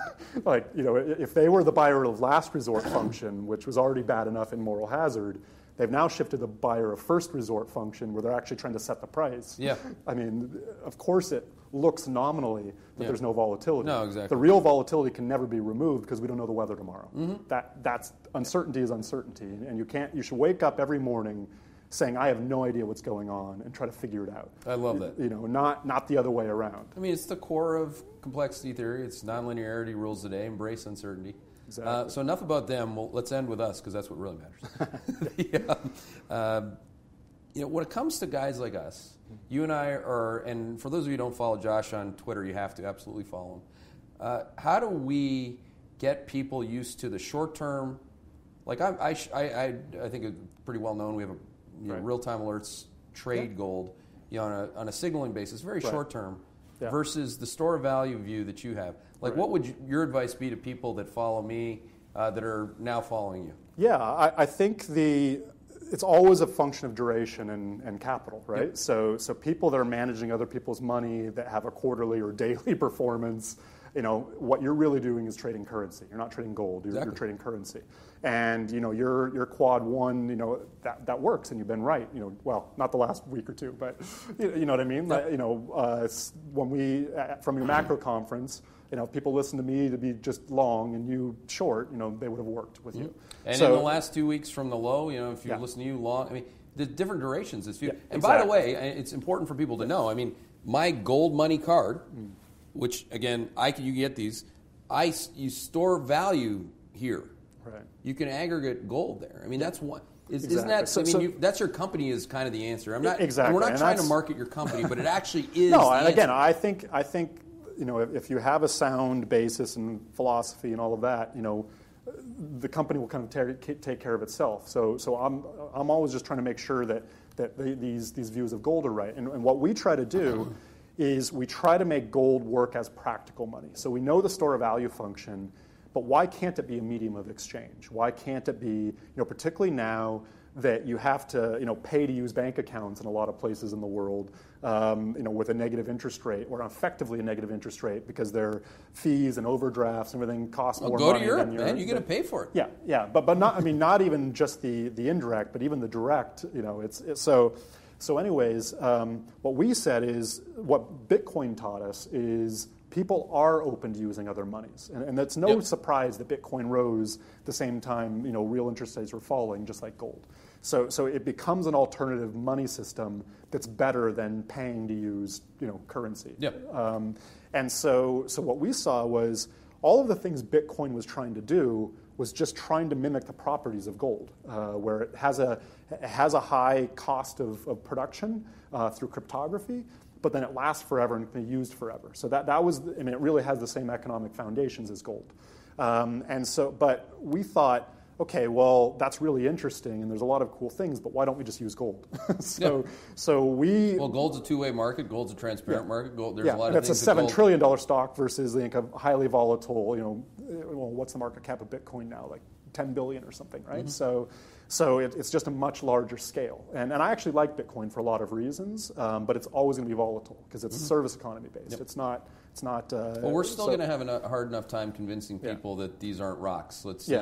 *laughs* like, you know, if they were the buyer of last resort function, which was already bad enough in moral hazard, they've now shifted the buyer of first resort function where they're actually trying to set the price. Yeah. *laughs* I mean, of course it looks nominally that Yeah. there's no volatility. No, exactly. The real volatility can never be removed because we don't know the weather tomorrow. Mm-hmm. That, that's uncertainty is uncertainty, and you can't. You should wake up every morning saying I have no idea what's going on and try to figure it out. I love that. You know, not not the other way around. I mean, it's the core of complexity theory. It's nonlinearity rules the day. Embrace uncertainty. Exactly. Uh, so enough about them. Well, let's end with us because that's what really matters. *laughs* *laughs* yeah. Um, you know, when it comes to guys like us, you and I are, and for those of you who don't follow Josh on Twitter, you have to absolutely follow him. Uh, how do we get people used to the short term? Like I, I, I, I, I think it's pretty well known. We have a you know, Right. real time alerts trade gold you know, on a on a signaling basis, very Right. short term, Yeah. versus the store value view that you have. Like, Right. what would you, your advice be to people that follow me uh, that are now following you? Yeah, I, I think the it's always a function of duration and, and capital, right? Yep. So so people that are managing other people's money that have a quarterly or *laughs* daily performance, you know, what you're really doing is trading currency. You're not trading gold. You're, you're trading currency, and you know your your quad one, you know that that works, and you've been right. You know, well, not the last week or two, but you you know what I mean. Like, you know, uh, when we uh, from your macro conference. You know, if people listen to me to be just long and you short, you know, they would have worked with you. And So- in the last two weeks from the low, you know, if you Yeah. listen to you long, I mean, the different durations. Is few. Yeah, and by the way, it's important for people to know. I mean, my Goldmoney card, which again, I can you get these. I you store value here. Right. You can aggregate gold there. I mean, that's one. Is, Isn't that? So- I mean, so- you, that's your company is kind of the answer. I'm not. Exactly, We're not and trying to market your company, but it actually *laughs* is. No, and again. I think I think you know if, if you have a sound basis and philosophy and all of that, you know, the company will kind of take take care of itself. So so I'm I'm always just trying to make sure that that the, these these views of gold are right. And, and what we try to do *clears throat* *clears throat* is we try to make gold work as practical money. So we know the store of value function, but why can't it be a medium of exchange? Why can't it be you know particularly now? that you have to you know, pay to use bank accounts in a lot of places in the world um, you know, with a negative interest rate or effectively a negative interest rate because their fees and overdrafts and everything cost Well, more go money to Europe, than man. You're going to pay for it. yeah, yeah, but but not. I mean, not even just the the indirect, but even the direct. You know, it's, it's so. So, anyways, um, what we said is what Bitcoin taught us is people are open to using other monies, and, and it's no Yep. surprise that Bitcoin rose the same time you know real interest rates were falling, just like gold. So, so it becomes an alternative money system that's better than paying to use you know currency. Yep. Um, and so, so what we saw was all of the things Bitcoin was trying to do was just trying to mimic the properties of gold, uh, where it has a, it has a high cost of, of production uh, through cryptography, but then it lasts forever and can be used forever. So that, that was, I mean, it really has the same economic foundations as gold. Um, and so, but we thought, okay, well, that's really interesting, and there's a lot of cool things, but why don't we just use gold? *laughs* so, so we Well, gold's a two-way market. Gold's a transparent market. Gold. There's yeah, a lot and of it's a seven trillion dollar stock versus like a highly volatile. You know, uh, well, what's the market cap of Bitcoin now? Like ten billion or something, Mm-hmm. right? So, so it, it's just a much larger scale. And and I actually like Bitcoin for a lot of reasons, um, but it's always going to be volatile because it's service economy based. It's not. It's not. Uh, Mm-hmm. Well, we're still so- going to have a hard enough time convincing Yeah. people that these aren't rocks. Let's. Yeah.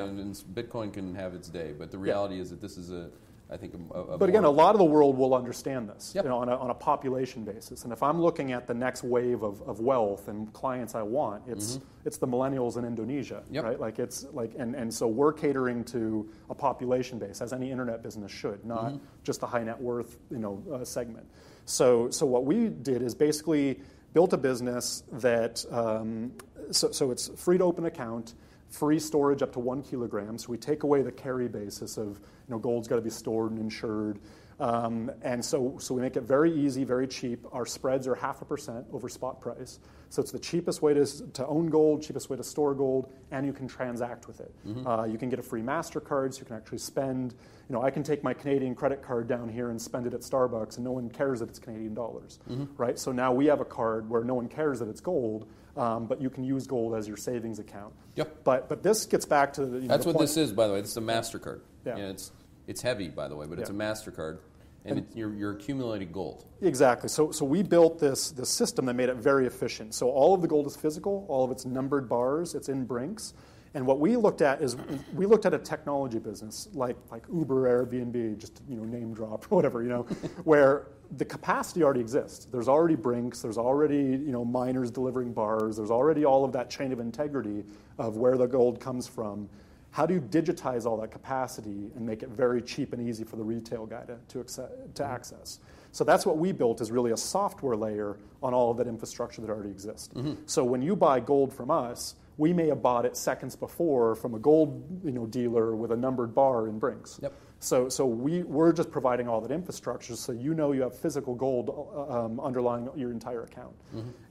Bitcoin can have its day, but the reality is that this is a, I think, a, a But again, a lot of the world will understand this Yep. you know, on, a, on a population basis. And if I'm looking at the next wave of, of wealth and clients I want, it's, it's the millennials in Indonesia, Mm-hmm. Yep. right? Like it's like, and, and so we're catering to a population base, as any internet business should, not Mm-hmm. just the high net worth you know, uh, segment. So, so what we did is basically built a business that, um, so, so it's free to open account, free storage up to one kilogram. So we take away the carry basis of, you know, gold's got to be stored and insured. Um, and so, so we make it very easy, very cheap. Our spreads are half a percent over spot price. So it's the cheapest way to, to own gold, cheapest way to store gold, and you can transact with it. Uh, you can get a free MasterCard, so you can actually spend. You know, I can take my Canadian credit card down here and spend it at Starbucks, and no one cares that it's Canadian dollars, right? So now we have a card where no one cares that it's gold, um, but you can use gold as your savings account. Yep. But but this gets back to the, you know, That's the what point- this is, by the way. This is a Mastercard. Yeah. You know, it's it's heavy, by the way, but it's a Mastercard, and, it, you're, you're accumulating gold. Exactly. So, so we built this, this system that made it very efficient. So all of the gold is physical, all of it's numbered bars, it's in Brinks. And what we looked at is we looked at a technology business like, like Uber, Airbnb, just you know name drop or *laughs* whatever, you know, where the capacity already exists. There's already Brinks, there's already you know miners delivering bars, there's already all of that chain of integrity of where the gold comes from. How do you digitize all that capacity and make it very cheap and easy for the retail guy to, to, acce- to mm-hmm. access? So that's what we built is really a software layer on all of that infrastructure that already exists. Mm-hmm. So when you buy gold from us, we may have bought it seconds before from a gold you know, dealer with a numbered bar in Brinks. Yep. So, so we, we're just providing all that infrastructure so you know you have physical gold uh, um, underlying your entire account.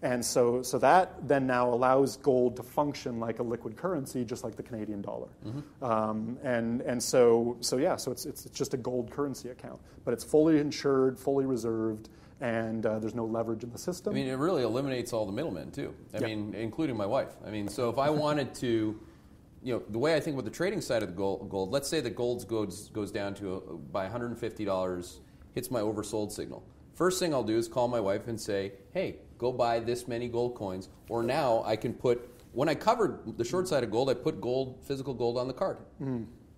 And so, so that then now allows gold to function like a liquid currency, just like the Canadian dollar. Um, and, and so, so, yeah, so it's, it's, it's just a gold currency account. But it's fully insured, fully reserved, and uh, there's no leverage in the system. I mean, it really eliminates all the middlemen too. I Yeah. mean, including my wife. I mean, so if I wanted to, you know, the way I think with the trading side of the gold, gold let's say the gold goes goes down to uh by 150 dollars, hits my oversold signal. First thing I'll do is call my wife and say, "Hey, go buy this many gold coins." Or now I can put when I covered the short side of gold, I put gold, physical gold on the card.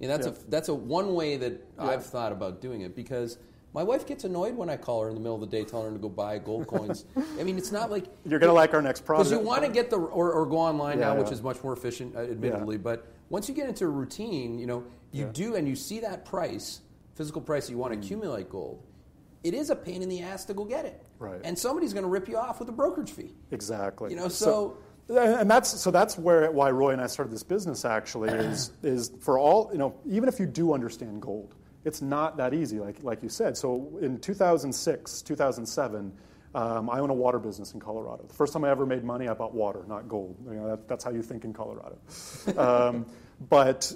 And that's. Yeah. a that's a one way that I've thought about doing it because. My wife gets annoyed when I call her in the middle of the day telling her to go buy gold coins. *laughs* I mean, it's not like You're going to like our next product because you want to get the or, or go online now, Yeah, which is much more efficient, uh, admittedly. But once you get into a routine, you know, you Yeah. do and you see that price, physical price that you Mm. want to accumulate gold. It is a pain in the ass to go get it, Right. And somebody's going to rip you off with a brokerage fee. Exactly. You know, so and that's so that's where why Roy and I started this business. Actually, is *clears throat* is for all you know, even if you do understand gold, it's not that easy. Like like you said. So in 2006, 2007. Um, I own a water business in Colorado. The first time I ever made money, I bought water, not gold. You know, that, that's how you think in Colorado. um, *laughs* but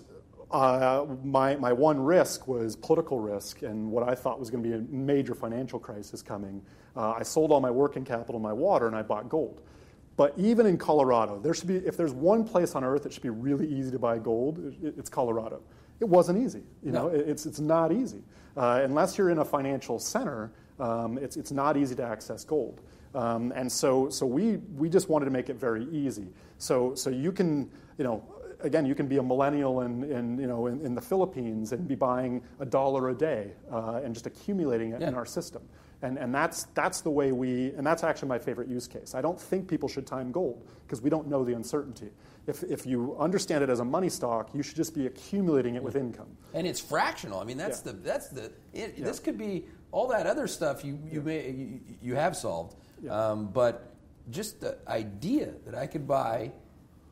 uh, my, my one risk was political risk and what I thought was going to be a major financial crisis coming. Uh, I sold all my working capital, my water, and I bought gold. But even in Colorado, there should be, if there's one place on earth that should be really easy to buy gold, it's Colorado. It wasn't easy. You No. know, It- it's, it's not easy. Uh, unless you're in a financial center, um, it's, it's not easy to access gold. Um, and so, so we, we just wanted to make it very easy. So, so you can, you know, again, you can be a millennial in, in, you know, in, in the Philippines and be buying a dollar a day uh, and just accumulating it in our system. And, and that's, that's the way we, and that's actually my favorite use case. I don't think people should time gold because we don't know the uncertainty. If, if you understand it as a money stock, you should just be accumulating it with income. and it's fractional. I mean, that's Yeah. the that's the it, Yeah. this could be all that other stuff you you may you, you have solved, Yeah. um, but just the idea that I could buy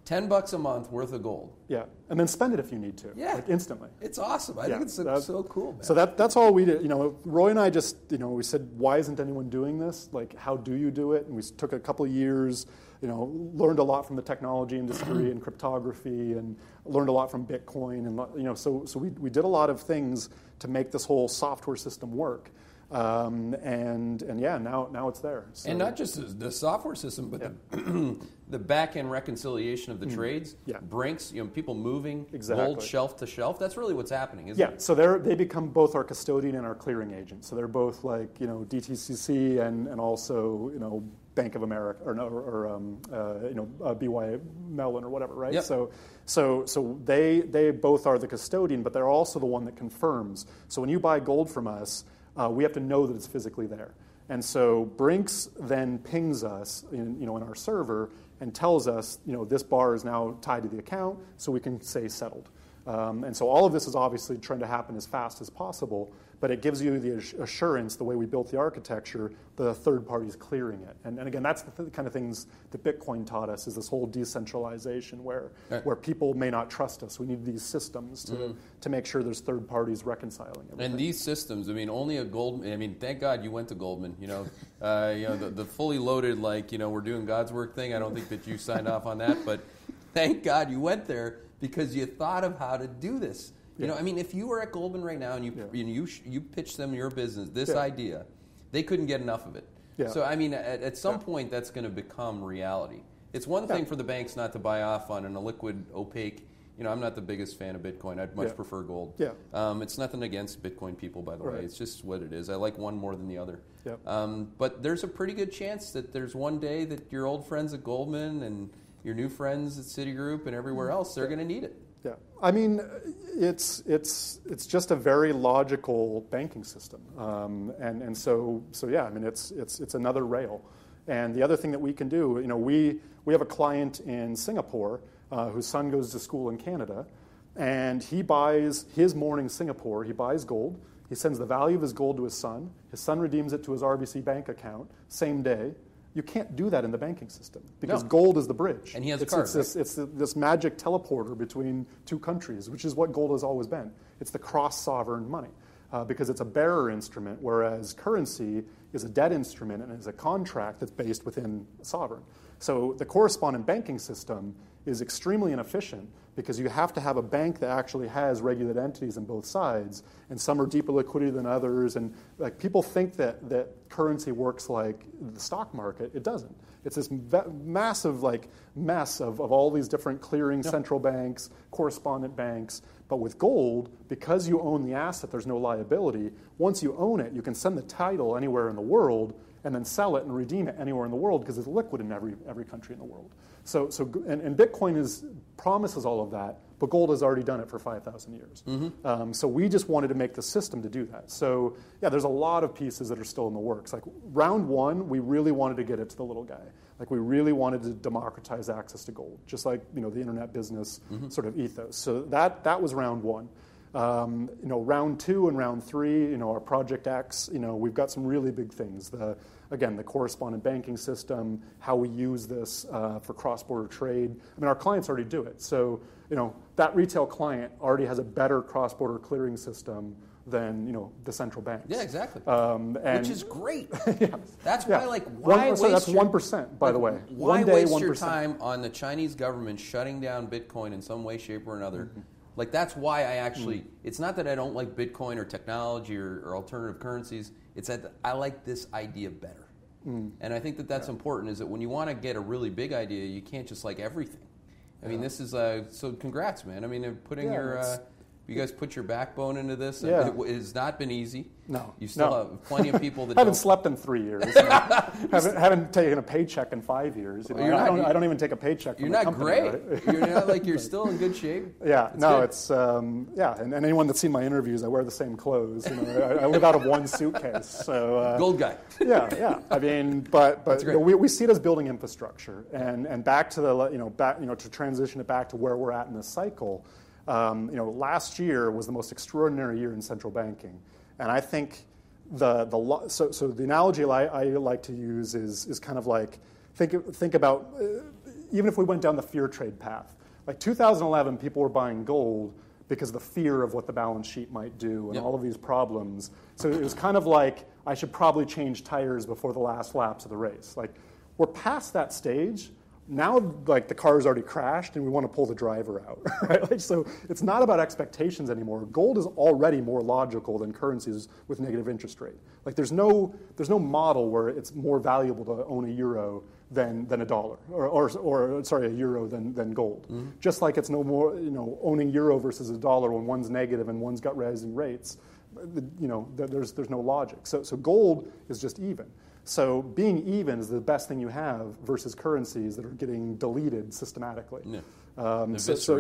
ten bucks a month worth of gold, Yeah, and then spend it if you need to, Yeah. like instantly. it's awesome. I Yeah, think it's so, that- so cool. Man. So that, that's all we did. You know, Roy and I just, you know, we said, why isn't anyone doing this? Like, how do you do it? And we took a couple of years, you know, learned a lot from the technology industry *clears throat* and cryptography and learned a lot from Bitcoin. And, you know, so, so we, we did a lot of things to make this whole software system work. Um, and, and yeah, now, now it's there. So, And not just the- the software system, but the, *clears throat* the back end reconciliation of the trades, Mm. Yeah. Brinks, you know, people moving Exactly. gold shelf to shelf. That's really what's happening, isn't Yeah, it? so they're, they become both our custodian and our clearing agent. So they're both like, you know, DTCC and, and also, you know, Bank of America or, no, or um, uh, you know, uh, BY Mellon or whatever, right? Yep. So, so, so they, they both are the custodian, but they're also the one that confirms. So when you buy gold from us, uh, we have to know that it's physically there. And so Brinks then pings us, in, you know, in our server and tells us, you know, this bar is now tied to the account, so we can say settled. Um, and so all of this is obviously trying to happen as fast as possible, but it gives you the assurance, the way we built the architecture, the third party's clearing it. And, and again, that's the th- kind of things that Bitcoin taught us is this whole decentralization where, Right. where people may not trust us. We need these systems to, to make sure there's third parties reconciling everything. And these systems, I mean, only a Goldman. I mean, thank God you went to Goldman. You know, *laughs* uh, you know the, the fully loaded, like you know, we're doing God's work thing. I don't think that you signed off on that, but thank God you went there because you thought of how to do this. You know, I mean, if you were at Goldman right now and you Yeah. you you, sh- you pitched them your business, this Yeah. idea, they couldn't get enough of it. Yeah. So I mean, at, at some point, that's going to become reality. It's one thing for the banks not to buy off on an illiquid, opaque. You know, I'm not the biggest fan of Bitcoin. I'd much Yeah. prefer gold. Yeah. Um, it's nothing against Bitcoin people, by the way. It's just what it is. I like one more than the other. Yep. Um, but there's a pretty good chance that there's one day that your old friends at Goldman and your new friends at Citigroup and everywhere else, they're going to need it. I mean, it's it's it's just a very logical banking system, um, and and so so yeah, I mean, it's it's it's another rail. And the other thing that we can do, you know, we we have a client in Singapore uh, whose son goes to school in Canada. and he buys his morning Singapore. He buys gold. He sends the value of his gold to his son. His son redeems it to his RBC bank account same day. You can't do that in the banking system because No. gold is the bridge. And he has a it's, card, It's this, it's this magic teleporter between two countries, which is what gold has always been. It's the cross sovereign money uh, because it's a bearer instrument, whereas currency is a debt instrument and is a contract that's based within a sovereign. So the correspondent banking system is extremely inefficient because you have to have a bank that actually has regulated entities on both sides, and some are deeper liquidity than others. And like people think that that currency works like the stock market. It doesn't. It's this va- massive like mess of, of all these different clearing central banks, correspondent banks. But with gold, because you own the asset, there's no liability. Once you own it, you can send the title anywhere in the world and then sell it and redeem it anywhere in the world because it's liquid in every, every country in the world. So, so and, and Bitcoin is, promises all of that, but gold has already done it for 5,000 years. Um, so we just wanted to make the system to do that. So yeah, there's a lot of pieces that are still in the works. Like round one, we really wanted to get it to the little guy. Like we really wanted to democratize access to gold, just like you know the internet business sort of ethos. So that that was round one. Um, you know, round two and round three, you know, our Project X, you know, we've got some really big things. The, again, the correspondent banking system, how we use this uh, for cross-border trade. I mean, our clients already do it. So, you know, that retail client already has a better cross-border clearing system than, you know, the central banks. Yeah, exactly. Um, and Which is great. *laughs* yeah. That's Yeah. why, like, One- why so waste that's your- 1%, by the way. Why One day, waste your 1%. time on the Chinese government shutting down Bitcoin in some way, shape, or another? Mm-hmm. Like that's why I actually. Mm. It's not that I don't like Bitcoin or technology or, or alternative currencies. It's that I like this idea better. Mm. And I think that that's important. Is that when you want to get a really big idea, you can't just like everything. I mean, this is uh, so. Congrats, man. I mean, uh, putting Yeah, your. Uh, you guys put your backbone into this. Yeah. It, w- it's not been easy. No, You still no. have plenty of people *laughs* that haven't don't. slept in three years. *laughs* haven't, haven't taken a paycheck in five years. You know. You're I, not- don't, I don't even take a paycheck. You're from the not company, great. right? you're not like you're *laughs* still in good shape. Yeah, It's no, good. it's um, yeah, and, and anyone that's seen my interviews, I wear the same clothes. You know, I, I live out of one suitcase. So uh, Gold guy. yeah, yeah. I mean, but but you know, we, we see it as building infrastructure, and and back to the you know back you know to transition it back to where we're at in this cycle. Um, you know, last year was the most extraordinary year in central banking, and I think the the so so the analogy I, I like to use is is kind of like think think about uh, even if we went down the fear trade path, like 2011, people were buying gold because of the fear of what the balance sheet might do and Yep. all of these problems. So it was kind of like I should probably change tires before the last laps of the race. Like we're past that stage. Now, like the car's already crashed, and we want to pull the driver out, *laughs* right? Like, so it's not about expectations anymore. Gold is already more logical than currencies with negative interest rate. Like there's no there's no model where it's more valuable to own a euro than, than a dollar, or, or, or sorry, a euro than, than gold. Mm-hmm. Just like it's no more, you know, owning euro versus a dollar when one's negative and one's got rising rates, you know, there's, there's no logic. So, so gold is just even. So being even is the best thing you have versus currencies that are getting deleted systematically. Yeah. Um, so, so,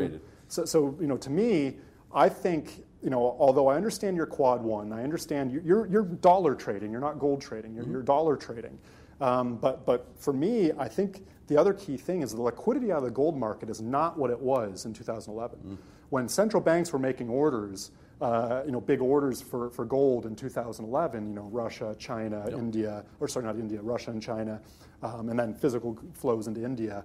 so, so, you know, to me, I think, you know, although I understand your quad one, I understand you- you're, you're dollar trading, you're not gold trading, you're, you're dollar trading. Um, but, but for me, I think the other key thing is the liquidity out of the gold market is not what it was in 2011. When central banks were making orders, you know, big orders for, for gold in 2011, you know, Russia, China, India, or sorry, not India, Russia and China, um, and then physical flows into India.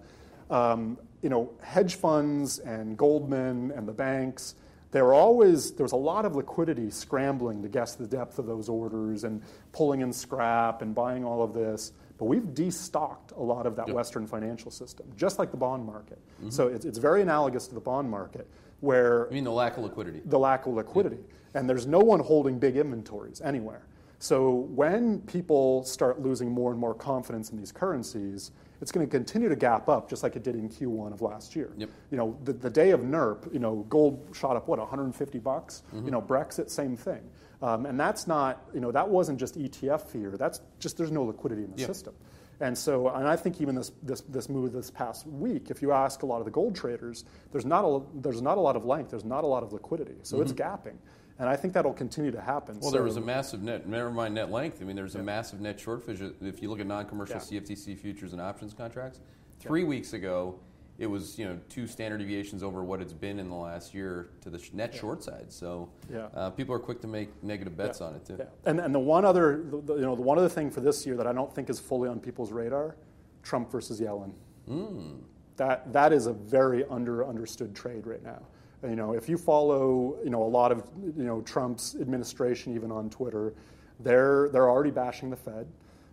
Um, you know, hedge funds and Goldman and the banks, there were always there was a lot of liquidity scrambling to guess the depth of those orders and pulling in scrap and buying all of this. But we've destocked a lot of that Western financial system, just like the bond market. So it's, it's very analogous to the bond market, where I mean, the lack of liquidity. the lack of liquidity. And there's no one holding big inventories anywhere. So when people start losing more and more confidence in these currencies, it's going to continue to gap up just like it did in Q1 of last year. Yep. You know, the, the day of NIRP, you know, gold shot up what 150 bucks. You know, Brexit, same thing. Um, and that's not, you know, that wasn't just ETF fear. That's just there's no liquidity in the Yeah. system. And so, and I think even this, this, this move this past week, if you ask a lot of the gold traders, there's not a, there's not a lot of length, there's not a lot of liquidity. So it's gapping. And I think that'll continue to happen. Mm-hmm. Well, so, there was a massive net, never mind net length. I mean, there's a massive net short. If you look at non commercial Yeah. CFTC futures and options contracts, three weeks ago, it was you know two standard deviations over what it's been in the last year to the net yeah. short side. So yeah. uh, people are quick to make negative bets yeah. on it too. Yeah. And and the one other the, you know the one other thing for this year that I don't think is fully on people's radar, Trump versus Yellen. Mm. That that is a very under understood trade right now. You know, if you follow you know a lot of you know Trump's administration even on Twitter, they're they're already bashing the Fed.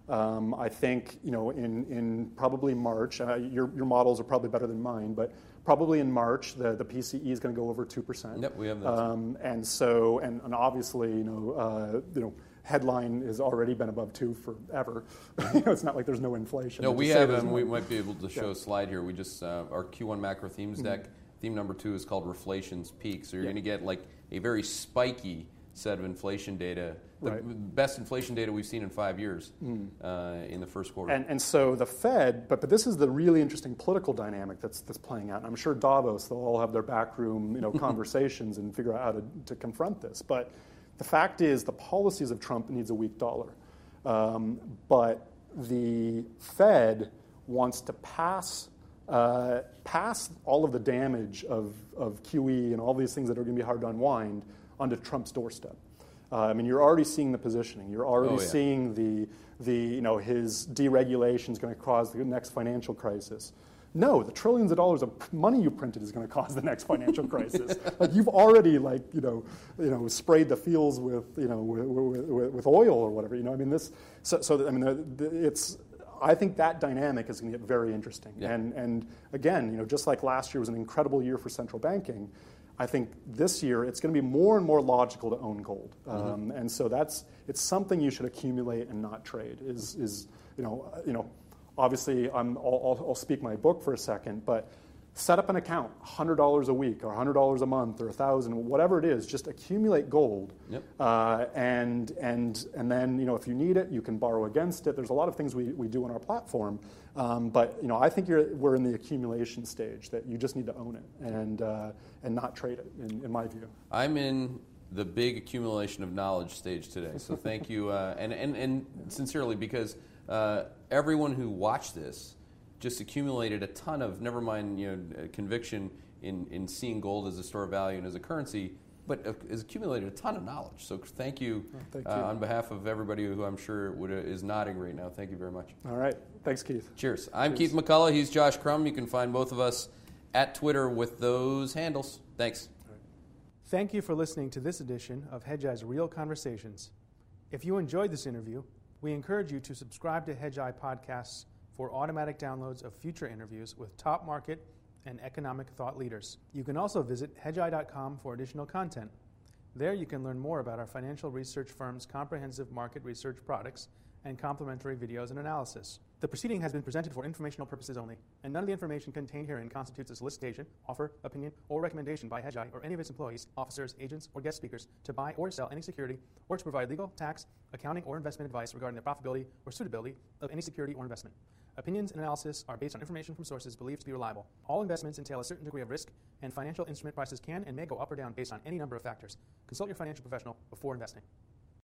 Um, I think you know in, in probably March, uh, your, your models are probably better than mine, but probably in March the, the PCE is going to go over two percent. Yep, we have that. Um, and so and, and obviously you know uh, you know headline has already been above two forever. *laughs* you know, it's not like there's no inflation. No, we have, and we might be able to show yeah. a slide here. We just uh, our Q1 macro themes mm-hmm. deck. Theme number two is called Reflation's Peak. So you're yeah. going to get like a very spiky set of inflation data, the right. best inflation data we've seen in five years mm. uh, in the first quarter. And, and so the Fed, but, but this is the really interesting political dynamic that's, that's playing out. And I'm sure Davos, they'll all have their backroom you know, *laughs* conversations and figure out how to, to confront this. But the fact is, the policies of Trump needs a weak dollar. Um, but the Fed wants to pass uh, pass all of the damage of, of QE and all these things that are going to be hard to unwind onto Trump's doorstep. Uh, I mean, you're already seeing the positioning. You're already oh, yeah. seeing the, the, you know, his deregulation is going to cause the next financial crisis. No, the trillions of dollars of money you printed is going to cause the next financial crisis. *laughs* like you've already, like you know, you know, sprayed the fields with you know with, with, with oil or whatever. You know, I mean this. So, so I mean, it's. I think that dynamic is going to get very interesting. Yeah. And and again, you know, just like last year was an incredible year for central banking. I think this year it's going to be more and more logical to own gold, mm-hmm. um, and so that's it's something you should accumulate and not trade. Is is you know you know obviously I'm I'll, I'll speak my book for a second, but set up an account, $100 a week or $100 a month or 1000 whatever it is, just accumulate gold. Yep. Uh, and, and, and then, you know, if you need it, you can borrow against it. There's a lot of things we, we do on our platform. Um, but, you know, I think we're in the accumulation stage that you just need to own it and, uh, and not trade it, in, in my view. I'm in the big accumulation of knowledge stage today. So thank you. Uh, and, and, and sincerely, because uh, everyone who watched this just accumulated a ton of, never mind you know, conviction in, in seeing gold as a store of value and as a currency, but has accumulated a ton of knowledge. So thank you, oh, thank uh, on behalf of everybody who I'm sure would, uh, is nodding right now. Thank you very much. All right. Thanks, Keith. Cheers. I'm Cheers. Keith McCullough. He's Josh Crumb. You can find both of us at Twitter with those handles. Thanks. Thank you for listening to this edition of Hedgeye's Real Conversations. If you enjoyed this interview, we encourage you to subscribe to Hedgeye Podcasts for automatic downloads of future interviews with top market and economic thought leaders. You can also visit hedgeye.com for additional content. There you can learn more about our financial research firm's comprehensive market research products and complementary videos and analysis. The proceeding has been presented for informational purposes only, and none of the information contained herein constitutes a solicitation, offer, opinion, or recommendation by Hedgeye or any of its employees, officers, agents, or guest speakers to buy or sell any security or to provide legal, tax, accounting, or investment advice regarding the profitability or suitability of any security or investment. Opinions and analysis are based on information from sources believed to be reliable. All investments entail a certain degree of risk, and financial instrument prices can and may go up or down based on any number of factors. Consult your financial professional before investing.